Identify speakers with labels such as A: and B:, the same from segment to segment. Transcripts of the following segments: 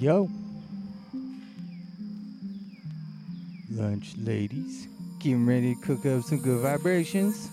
A: yo. Lunch ladies. Getting ready to cook up some good vibrations.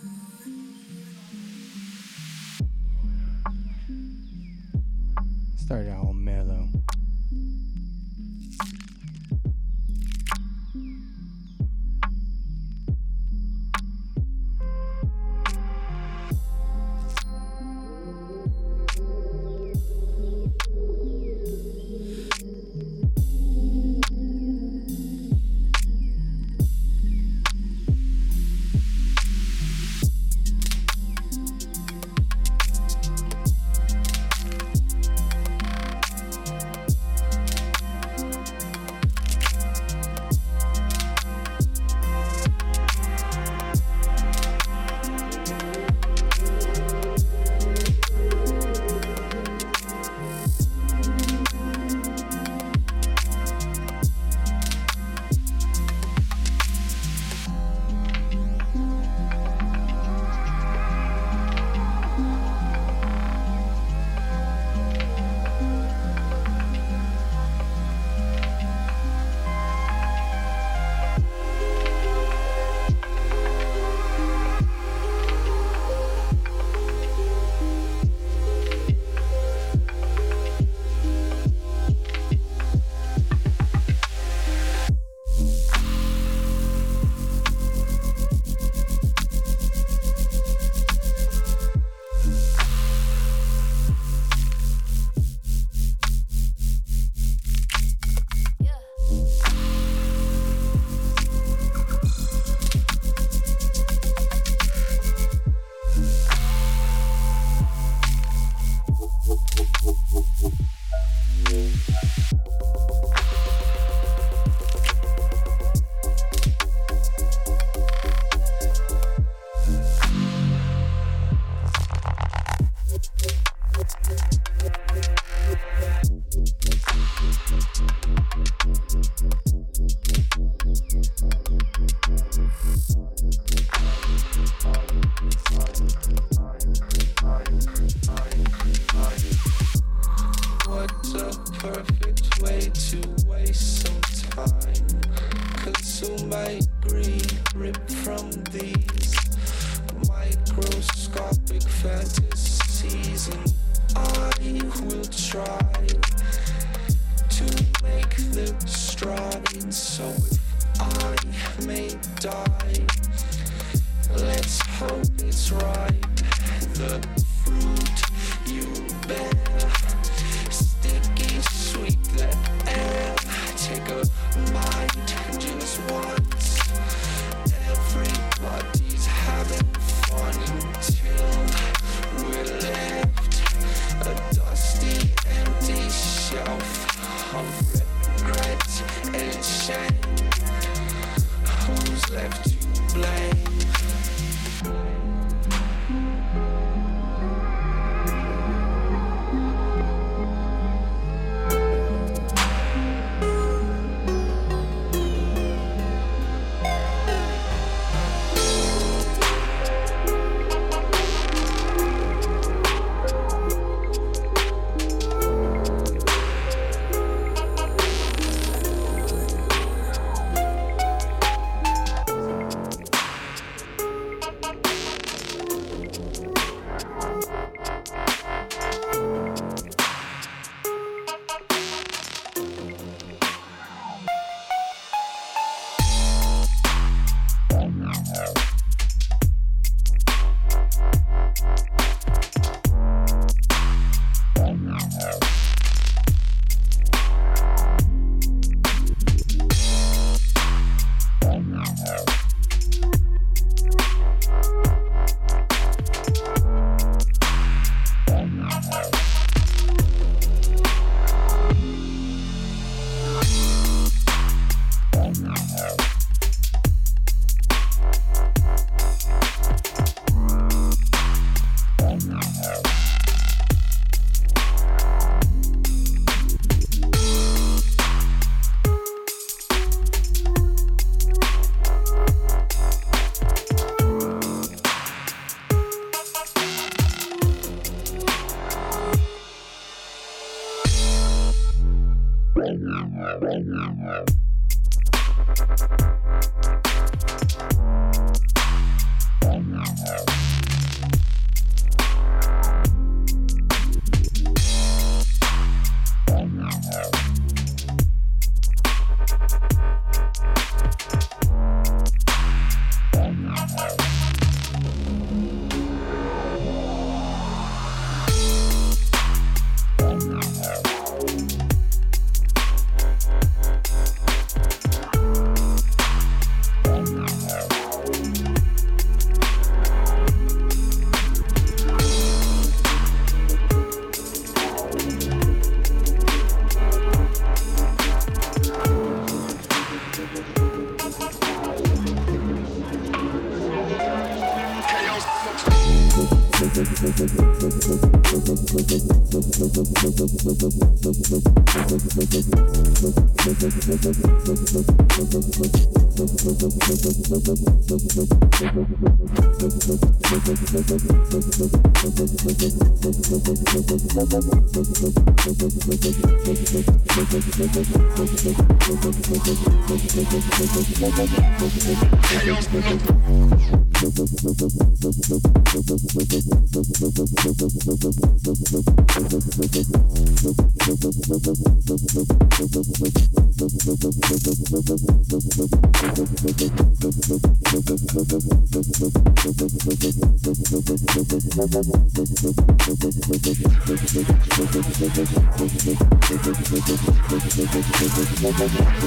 A: Ayo.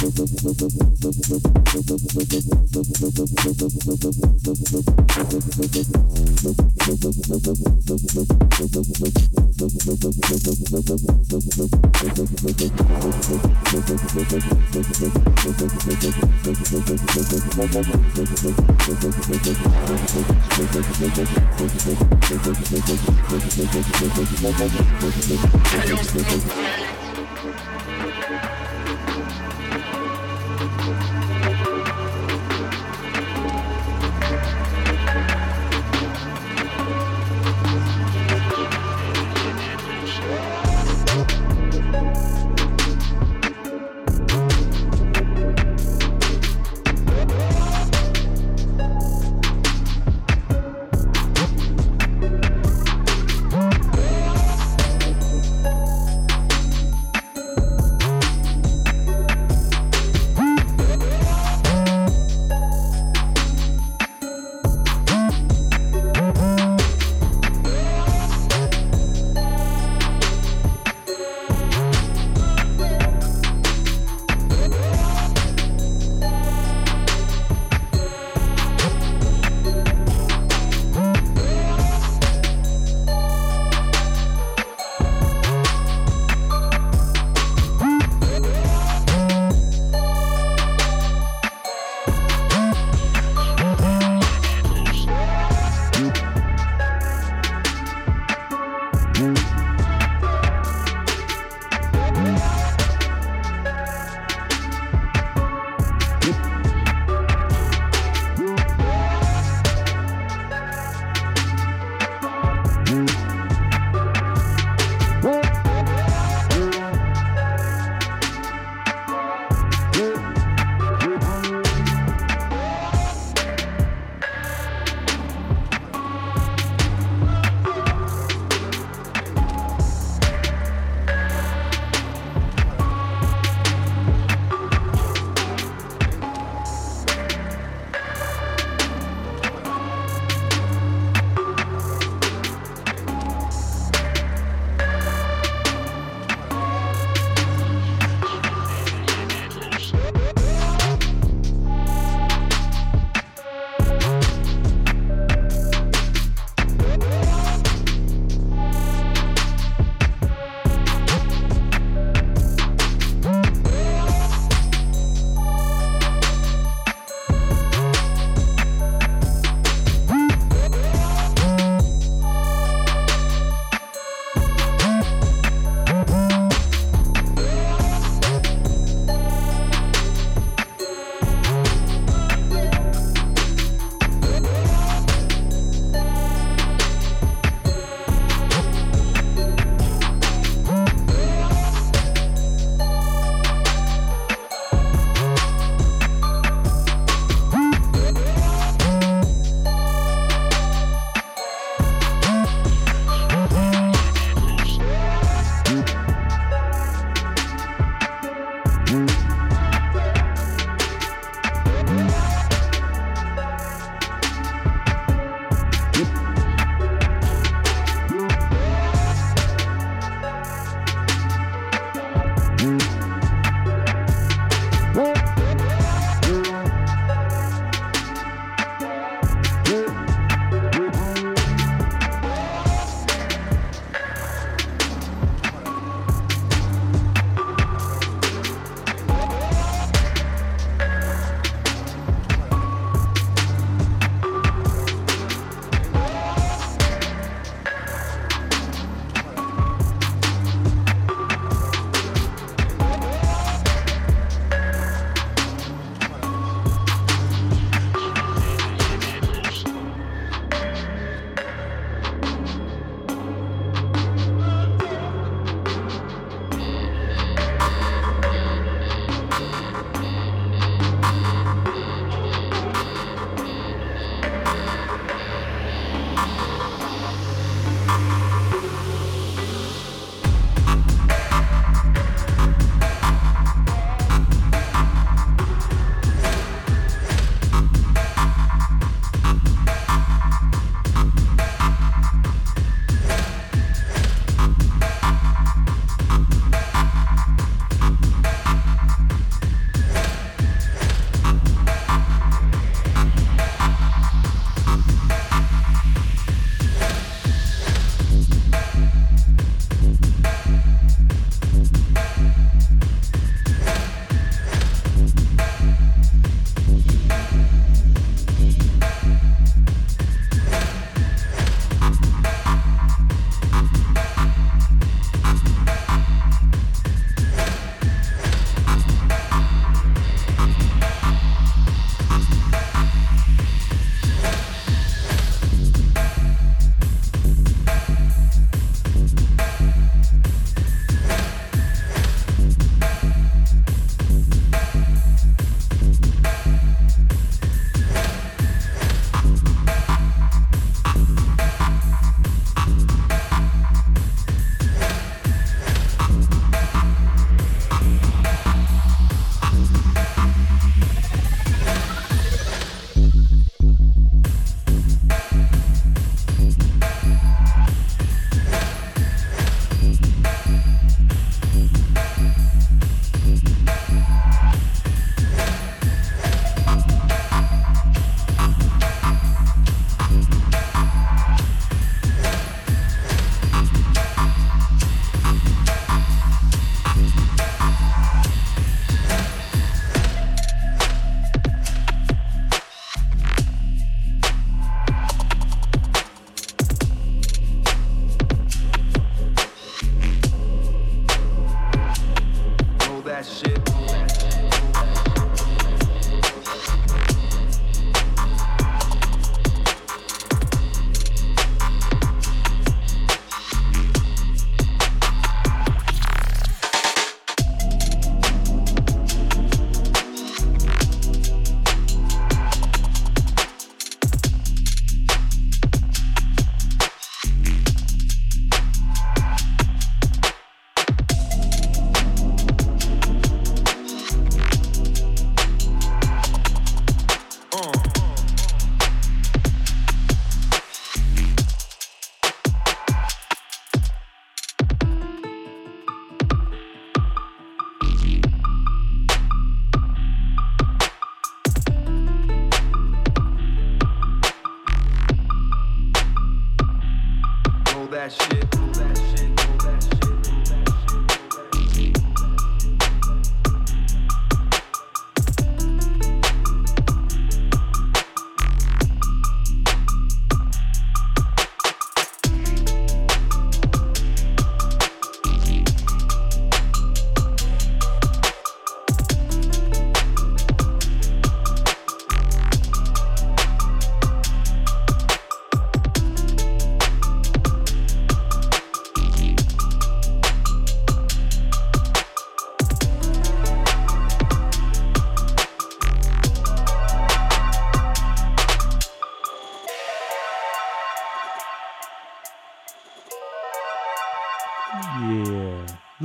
A: Hey,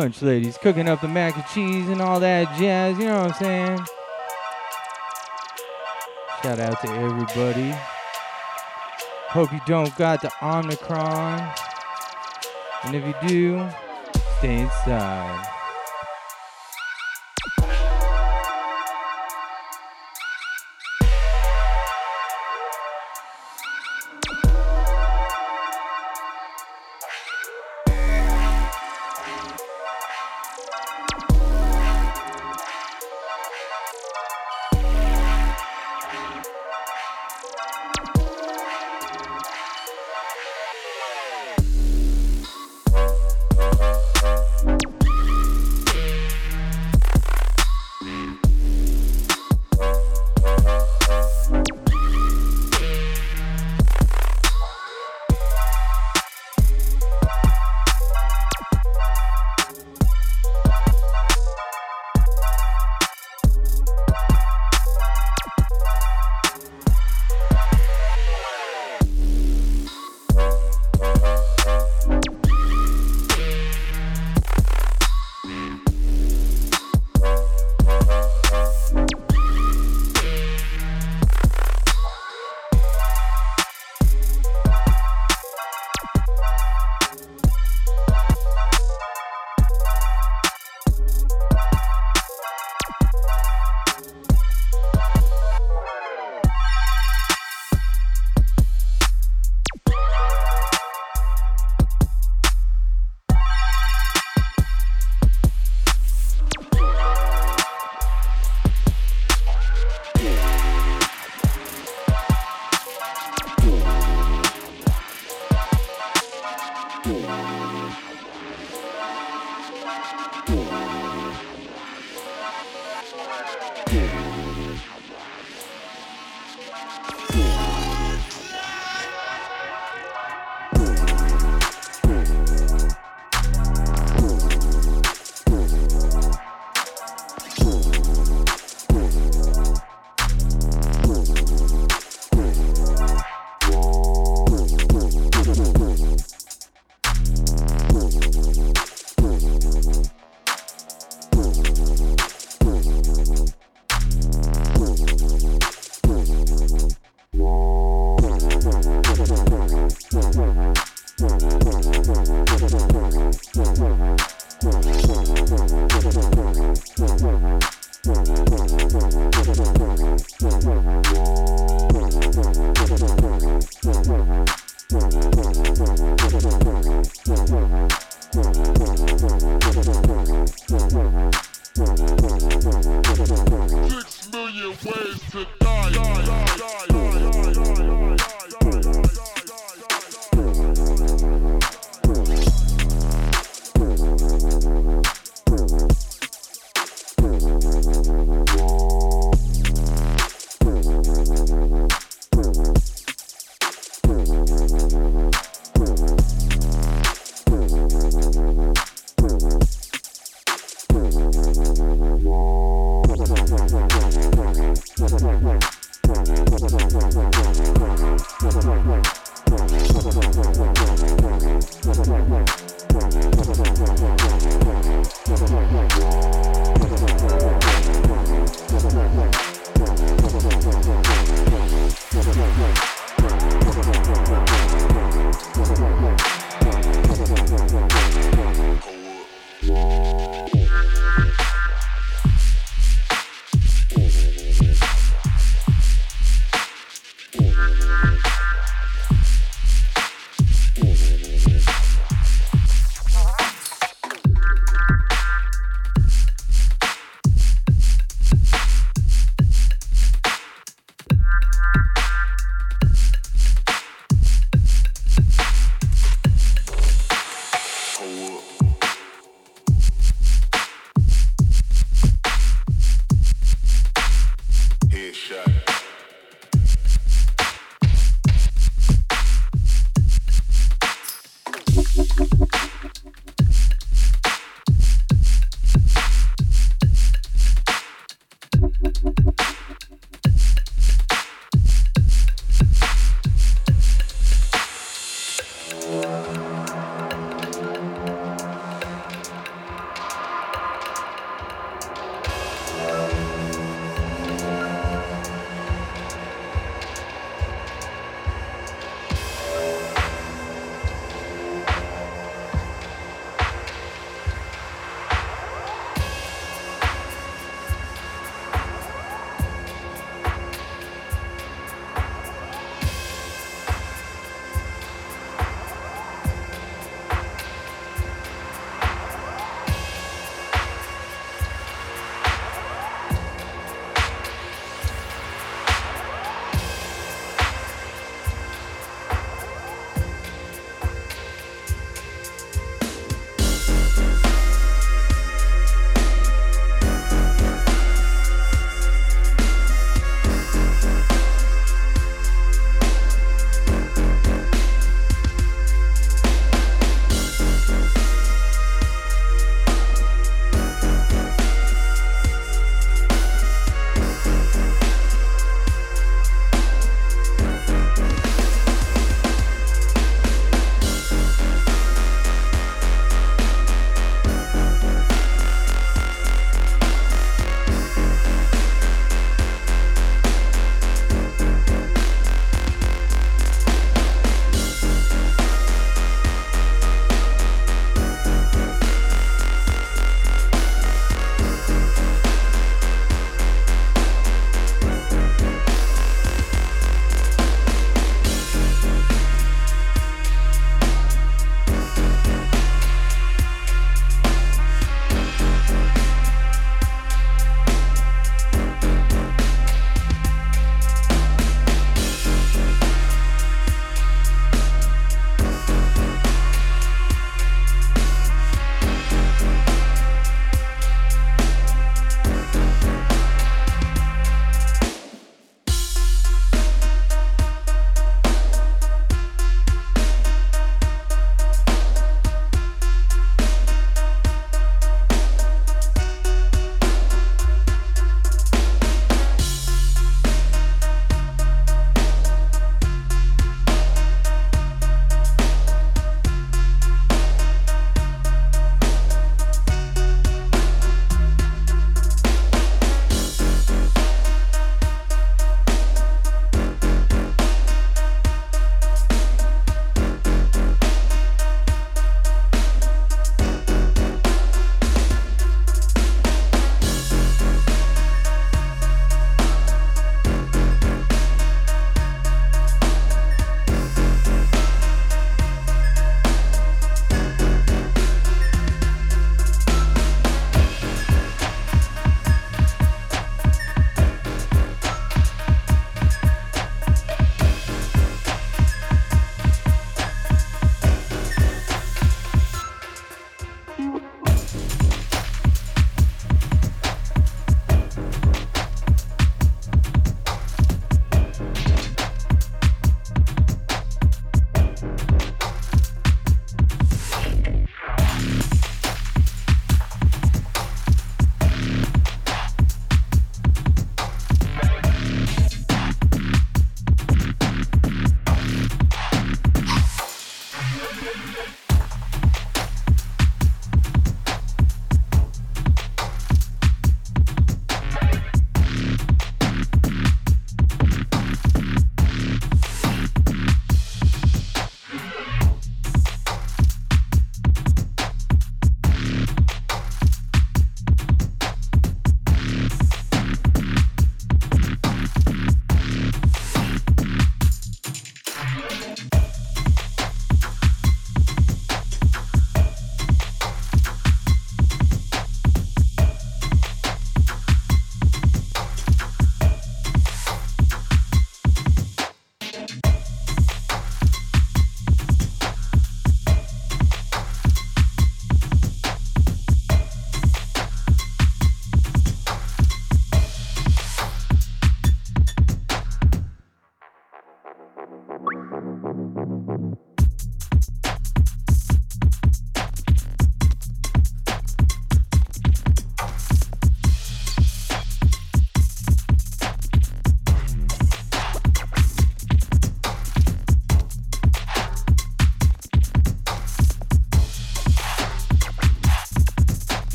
B: Lunch ladies cooking up the mac and cheese and all that jazz, you know what I'm saying? Shout out to everybody. Hope you don't got the Omicron. And if you do, stay inside.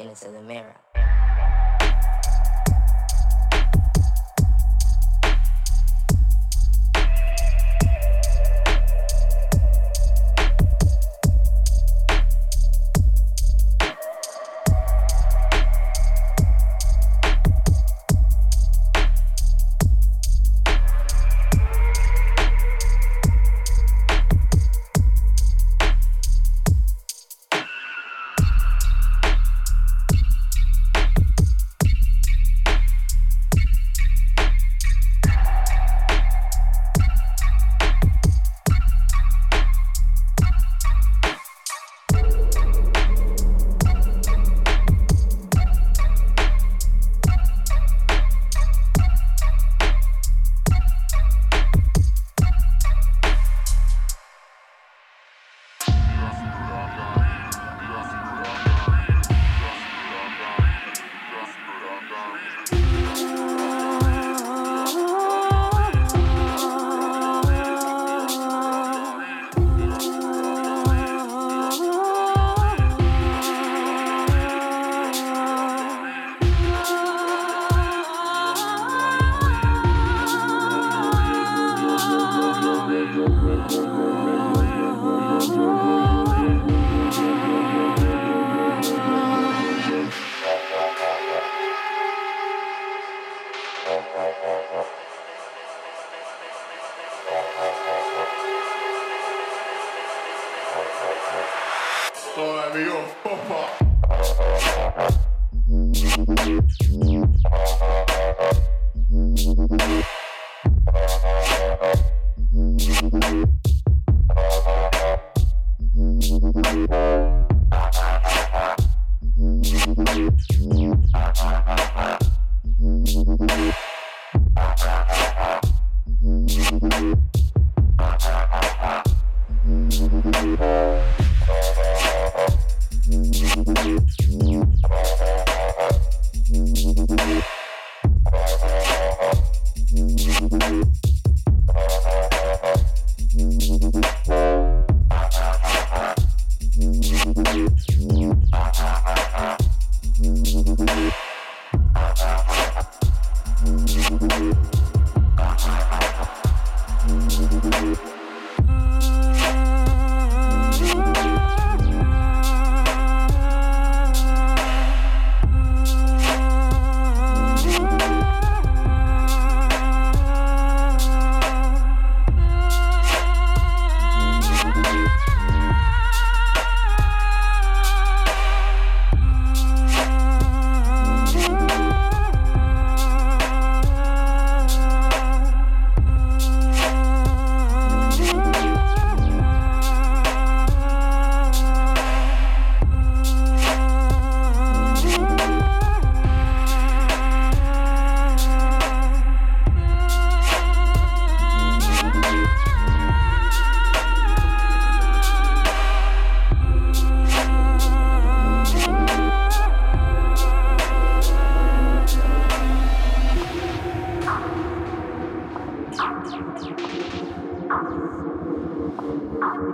C: Into the mirror.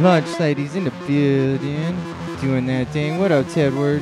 B: Lunch ladies in the building. Doing that thing. What up, Tedward?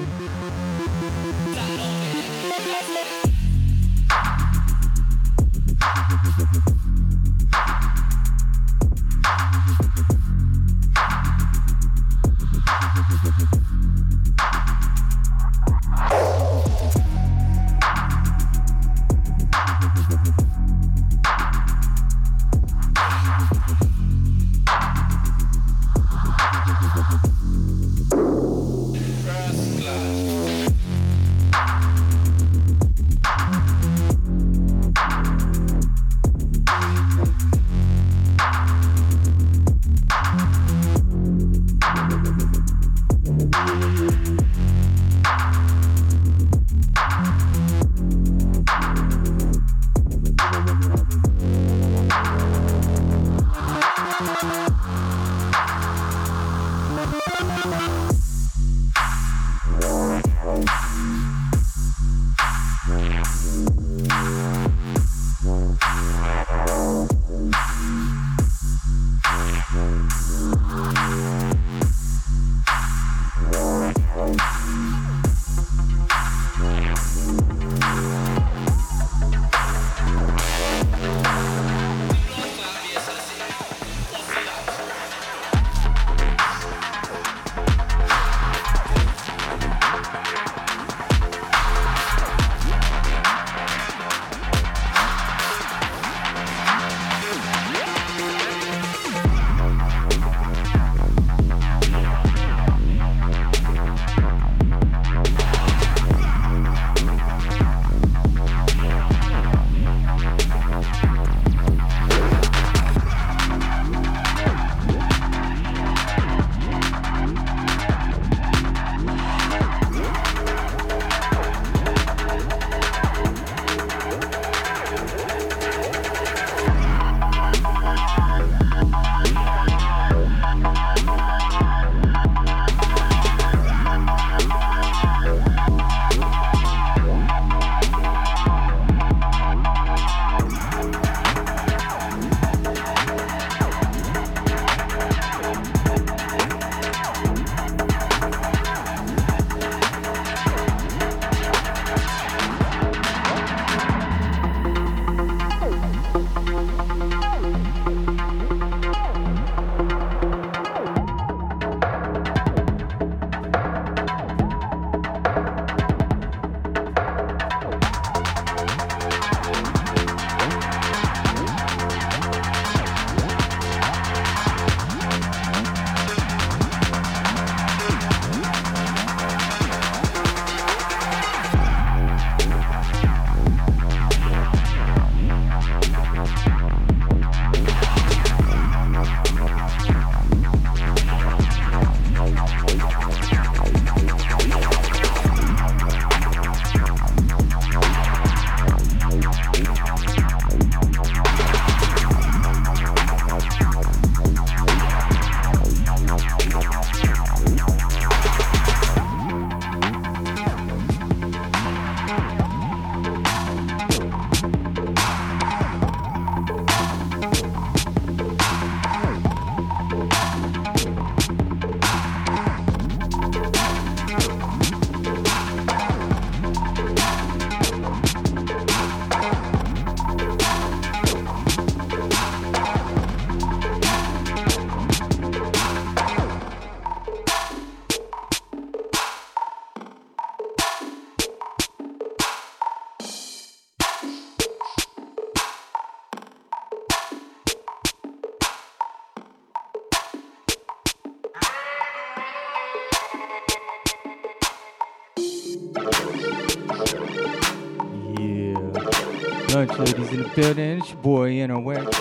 B: Ladies in the building. It's your boy NOX.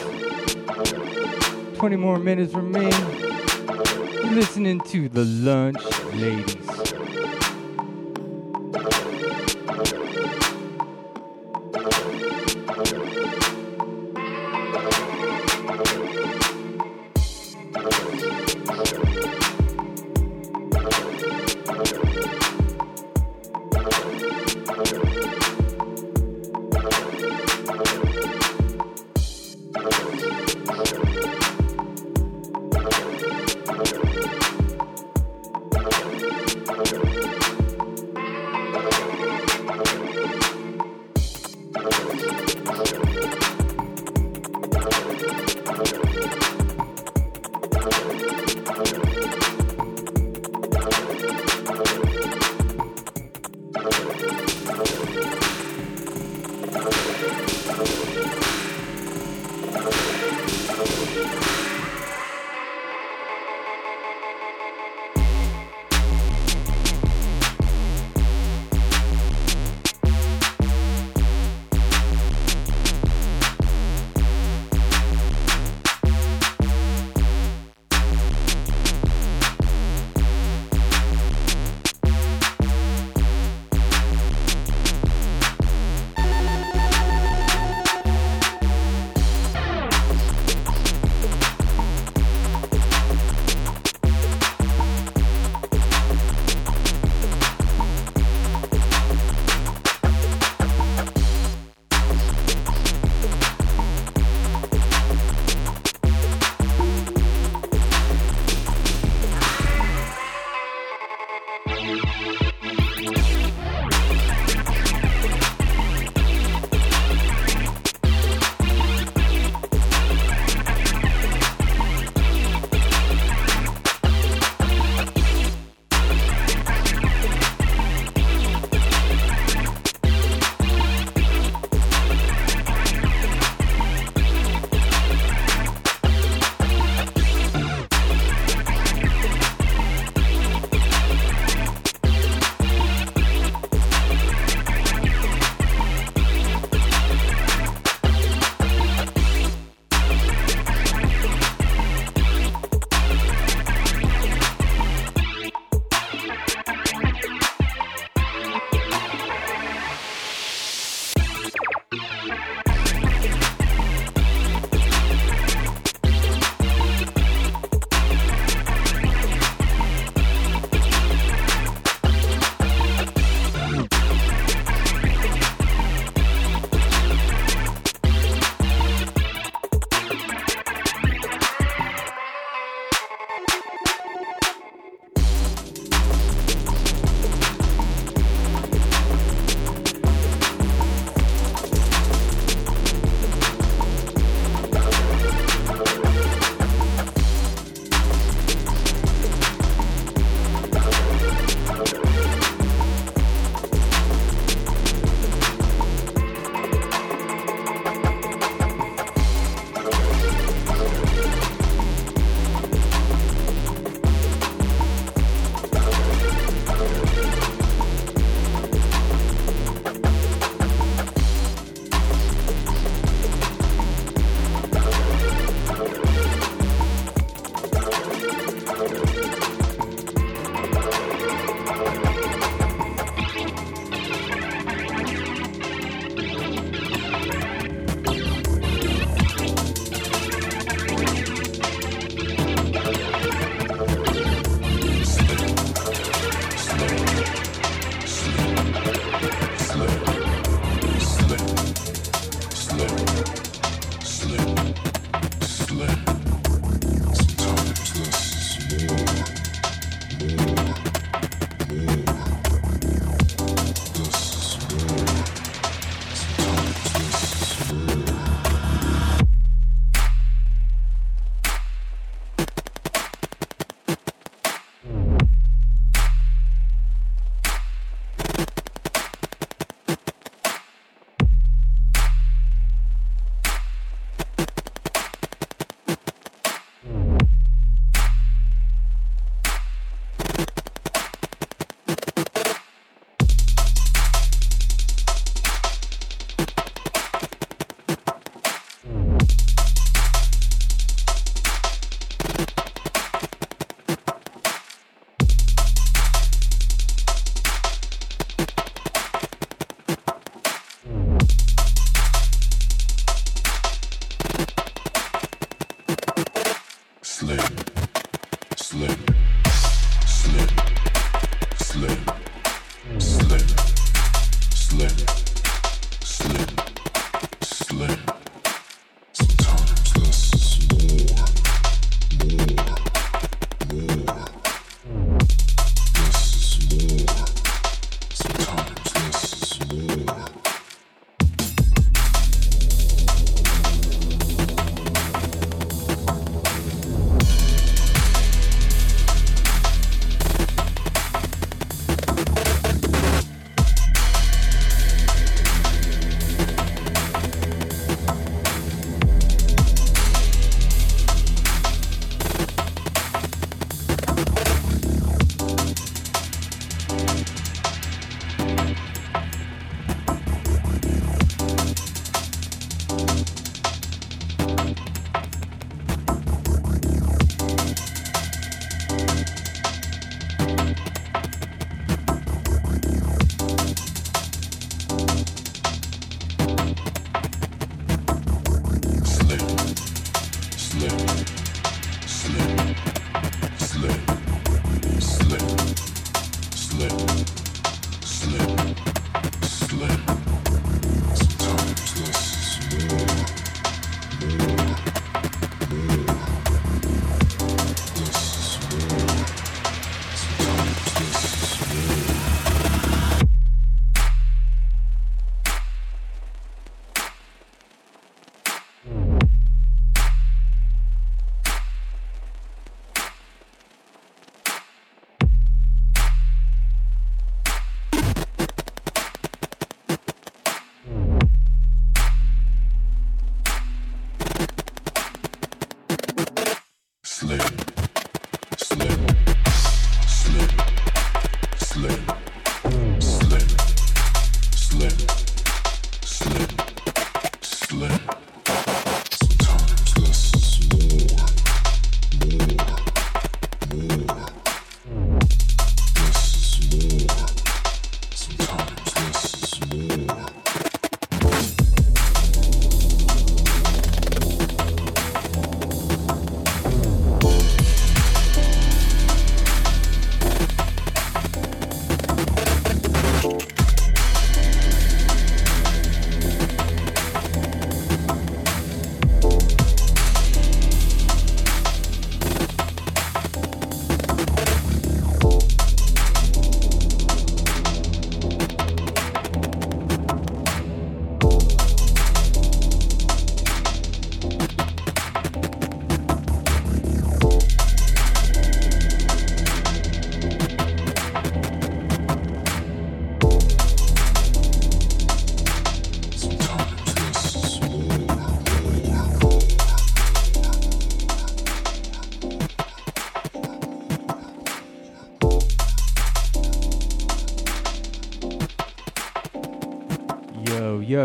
B: 20 more minutes. You're listening to The Lunch Ladies.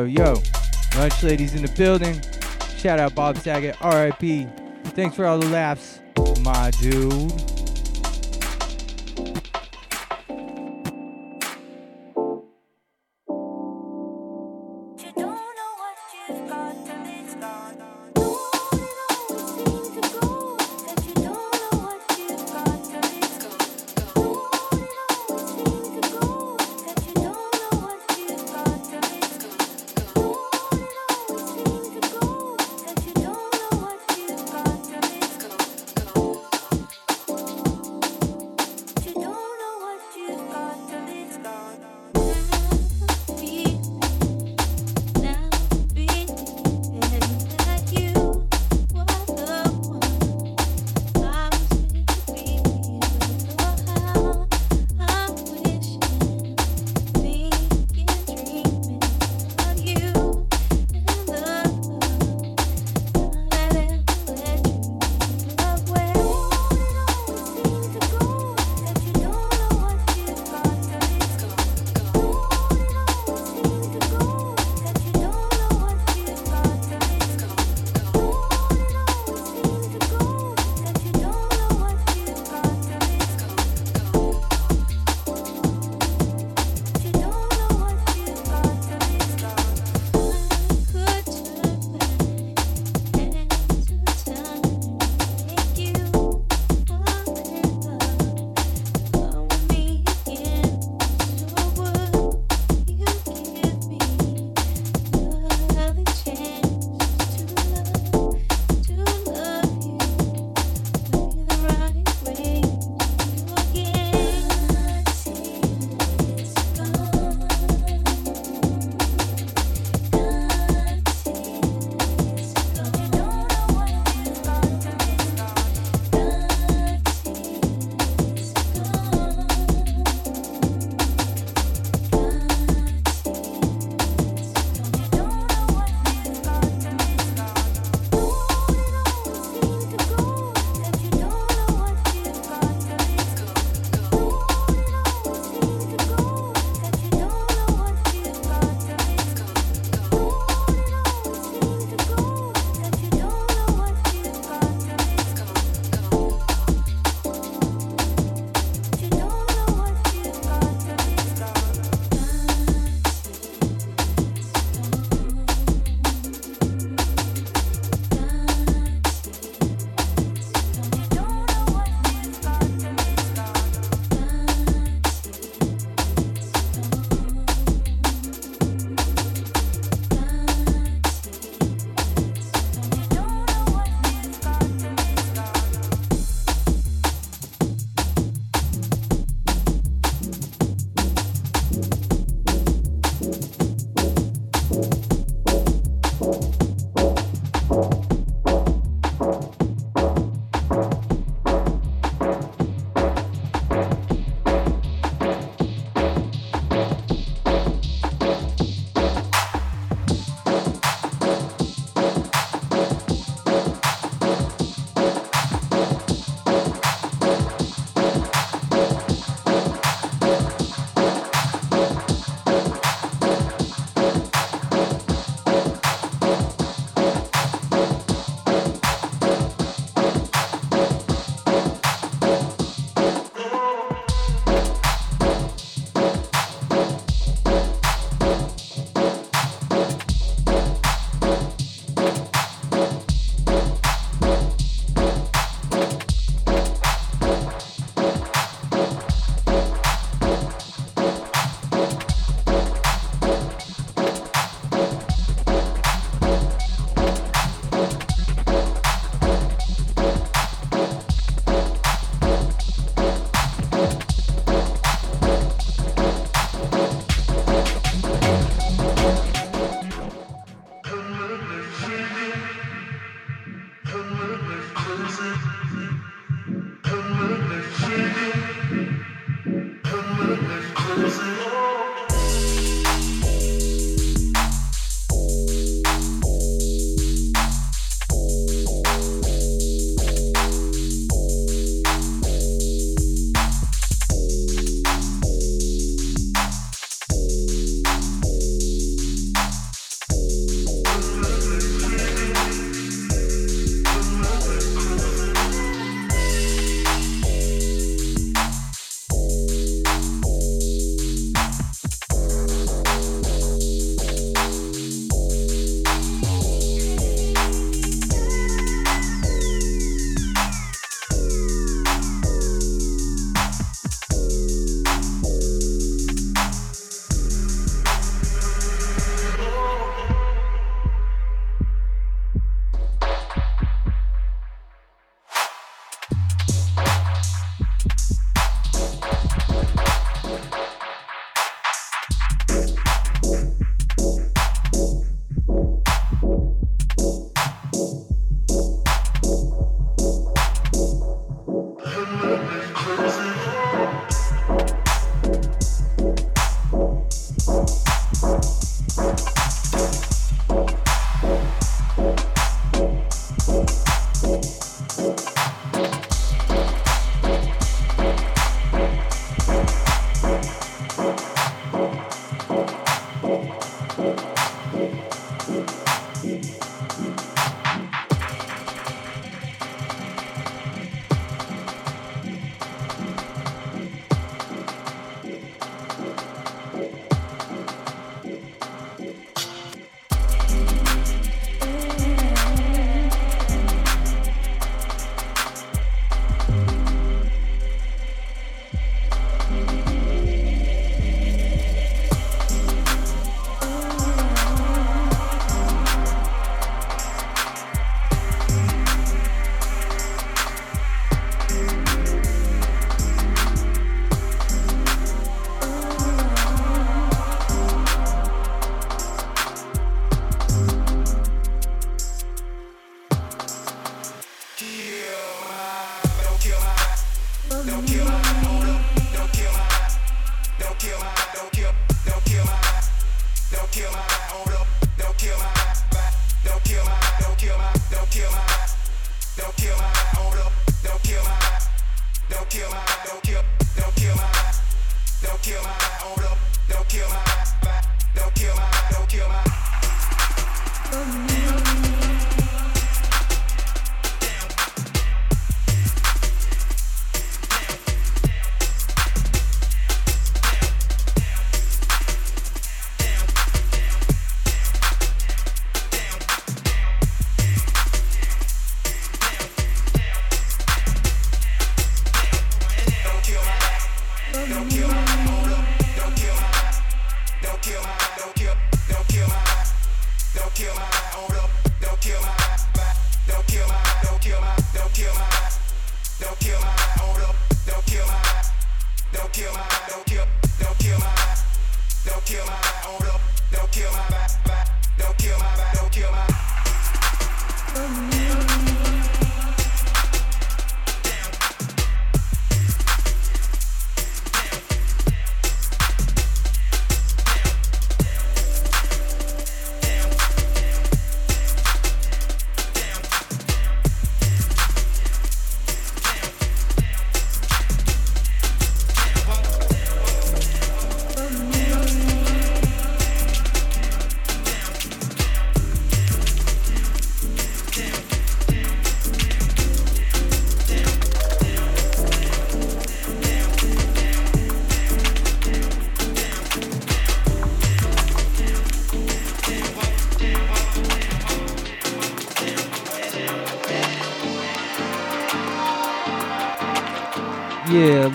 D: Yo. Lunch ladies in the building. Shout out Bob Saget, RIP. Thanks for all the laughs, my dude.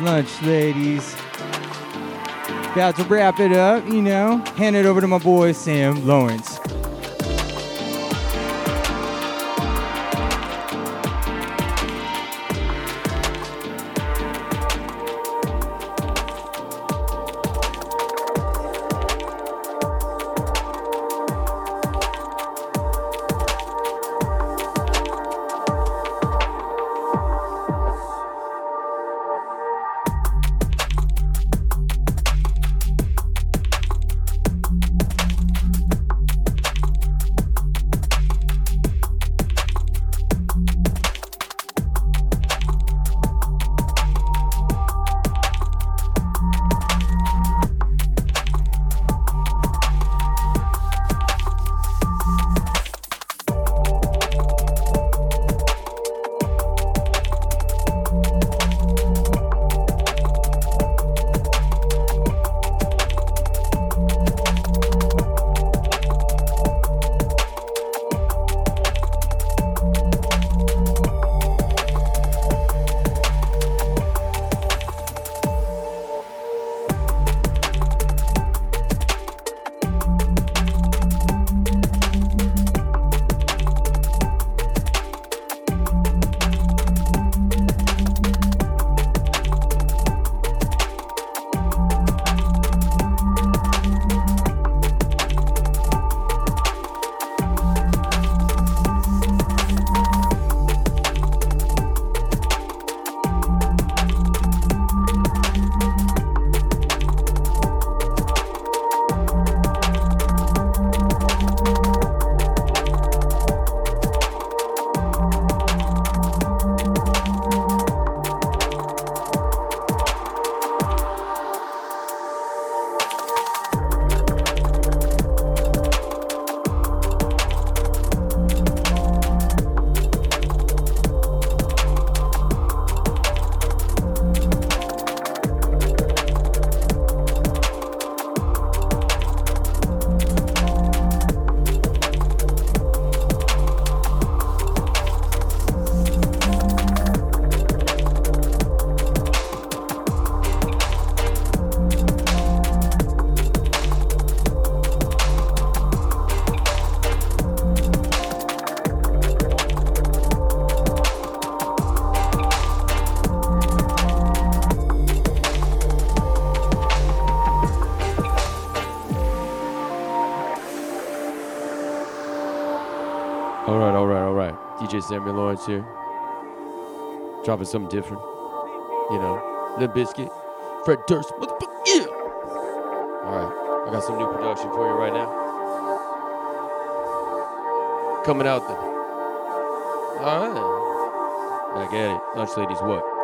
B: Lunch, ladies. About to wrap it up, you know. Hand it over to my boy Sam Lawrence.
E: Samuel Lawrence here. Dropping something different. You know, Limp Bizkit, Fred Durst, motherfucker, yeah! Alright, I got some new production for you right now. Coming out there. Alright. I get it. Lunch ladies, what?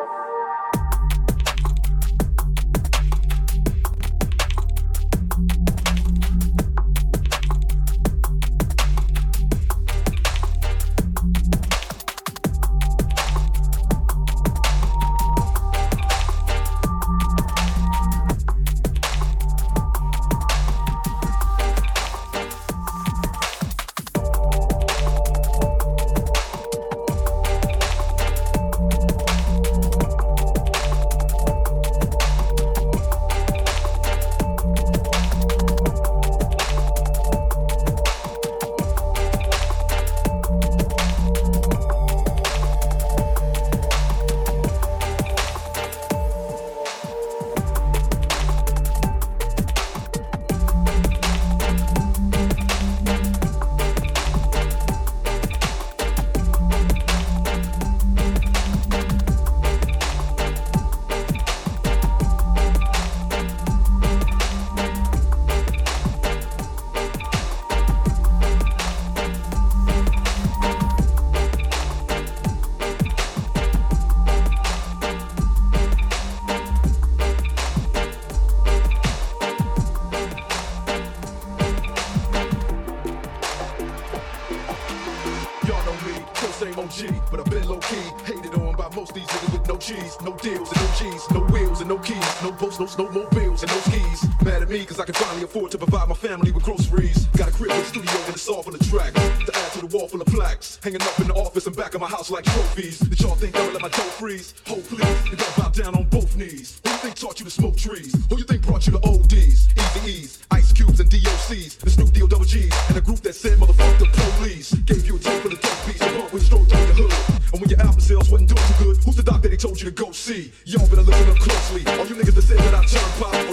F: you to go see. Y'all better listen up
G: closely. All you niggas that say that I turn pop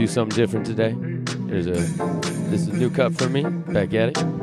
G: do something different today. Here's a this is a new cut for me. Back at it.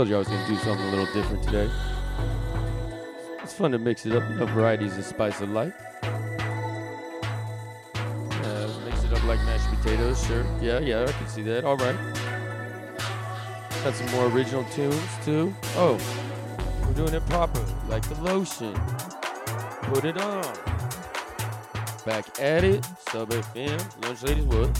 G: Told you I was going to do something a little different today. It's fun to mix it up, you know, varieties of spice of life. Uh, mix it up like mashed potatoes, sure. Yeah, yeah, I can see that. All right. Got some more original tunes too. Oh, we're doing it proper, like the lotion. Put it on. Back at it. Sub FM. Lunch Ladies Wood.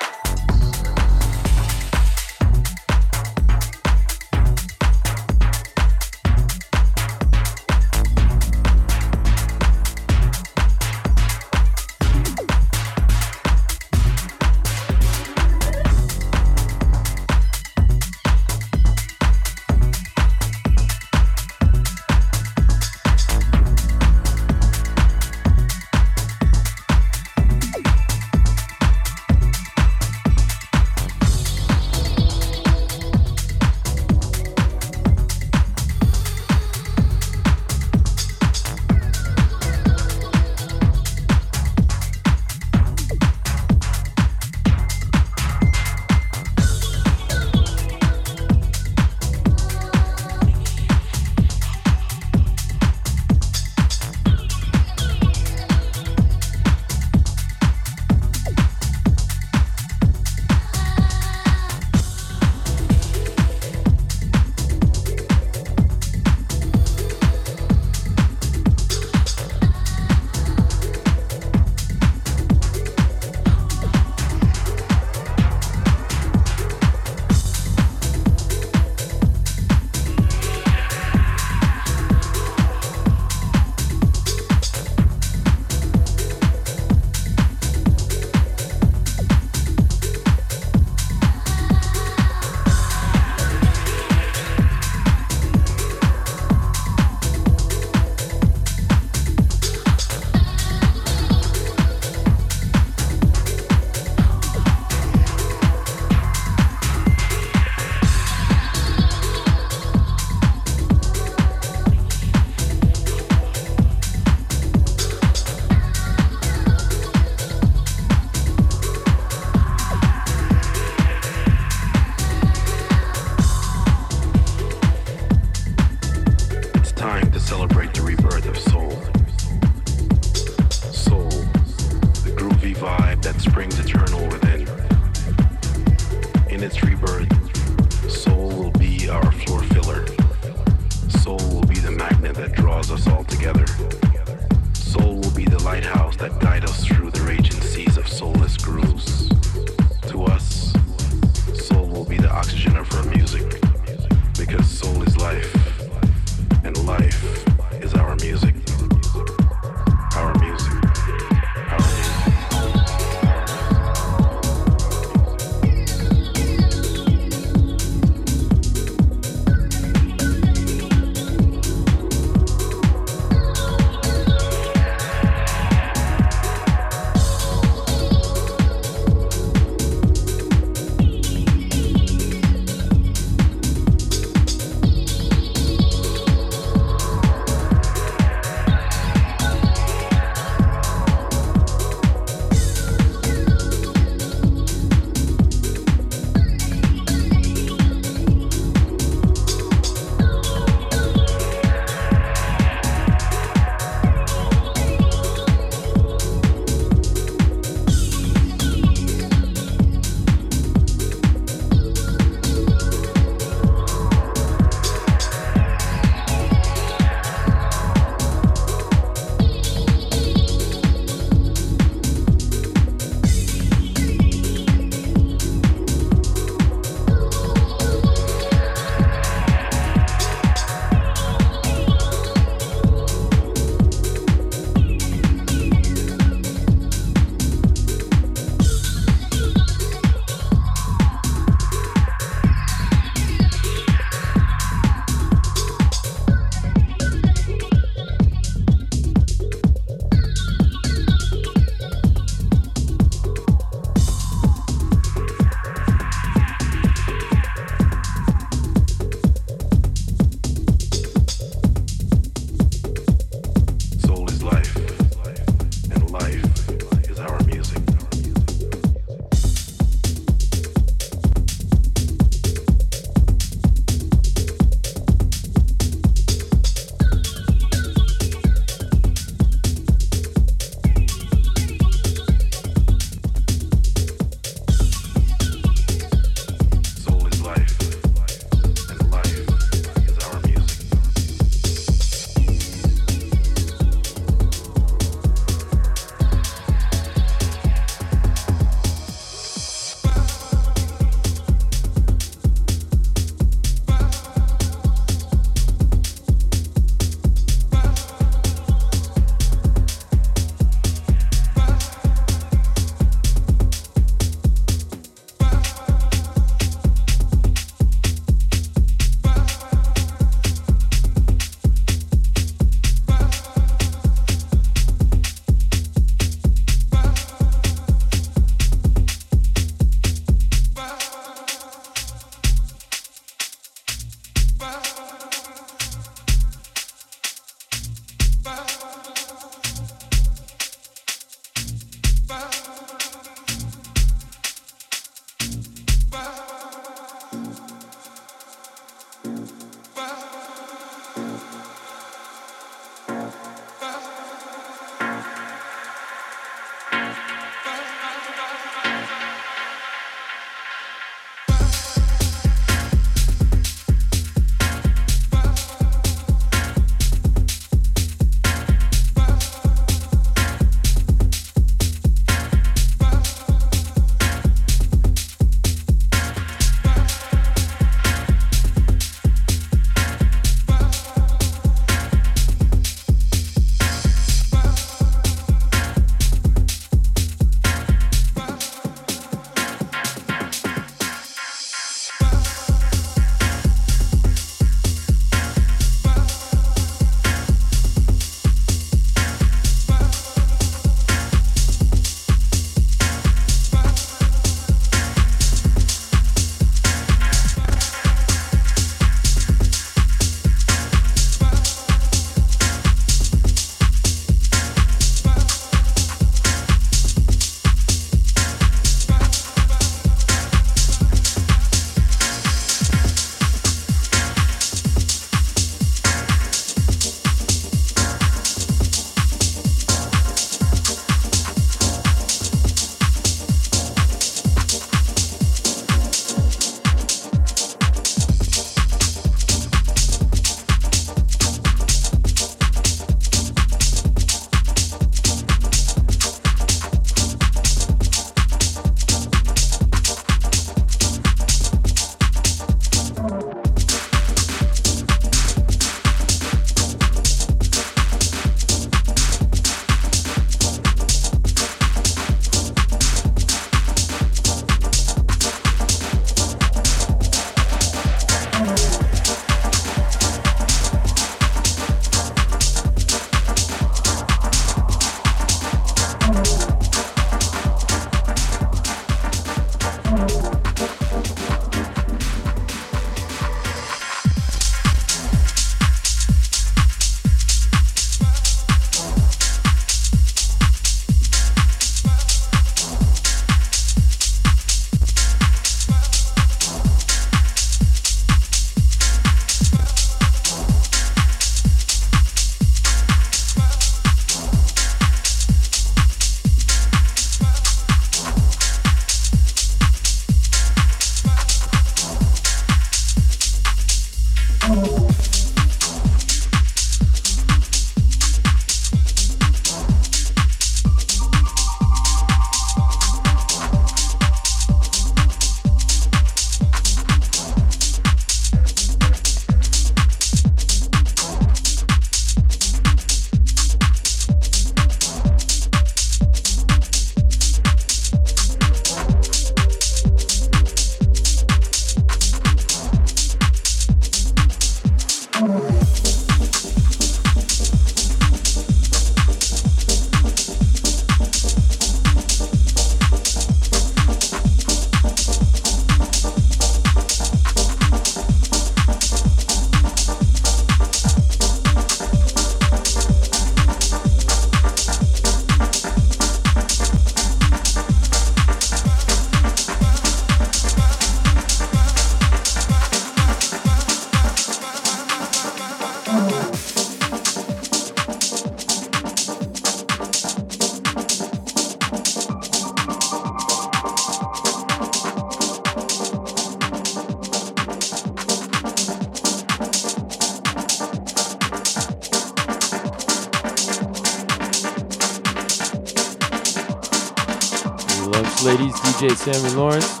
G: Sammy Lawrence.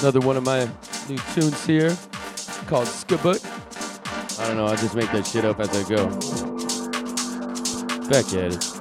G: Another one of my new tunes here called Skabut. I don't know, I'll just make that shit up as I go. Back at it.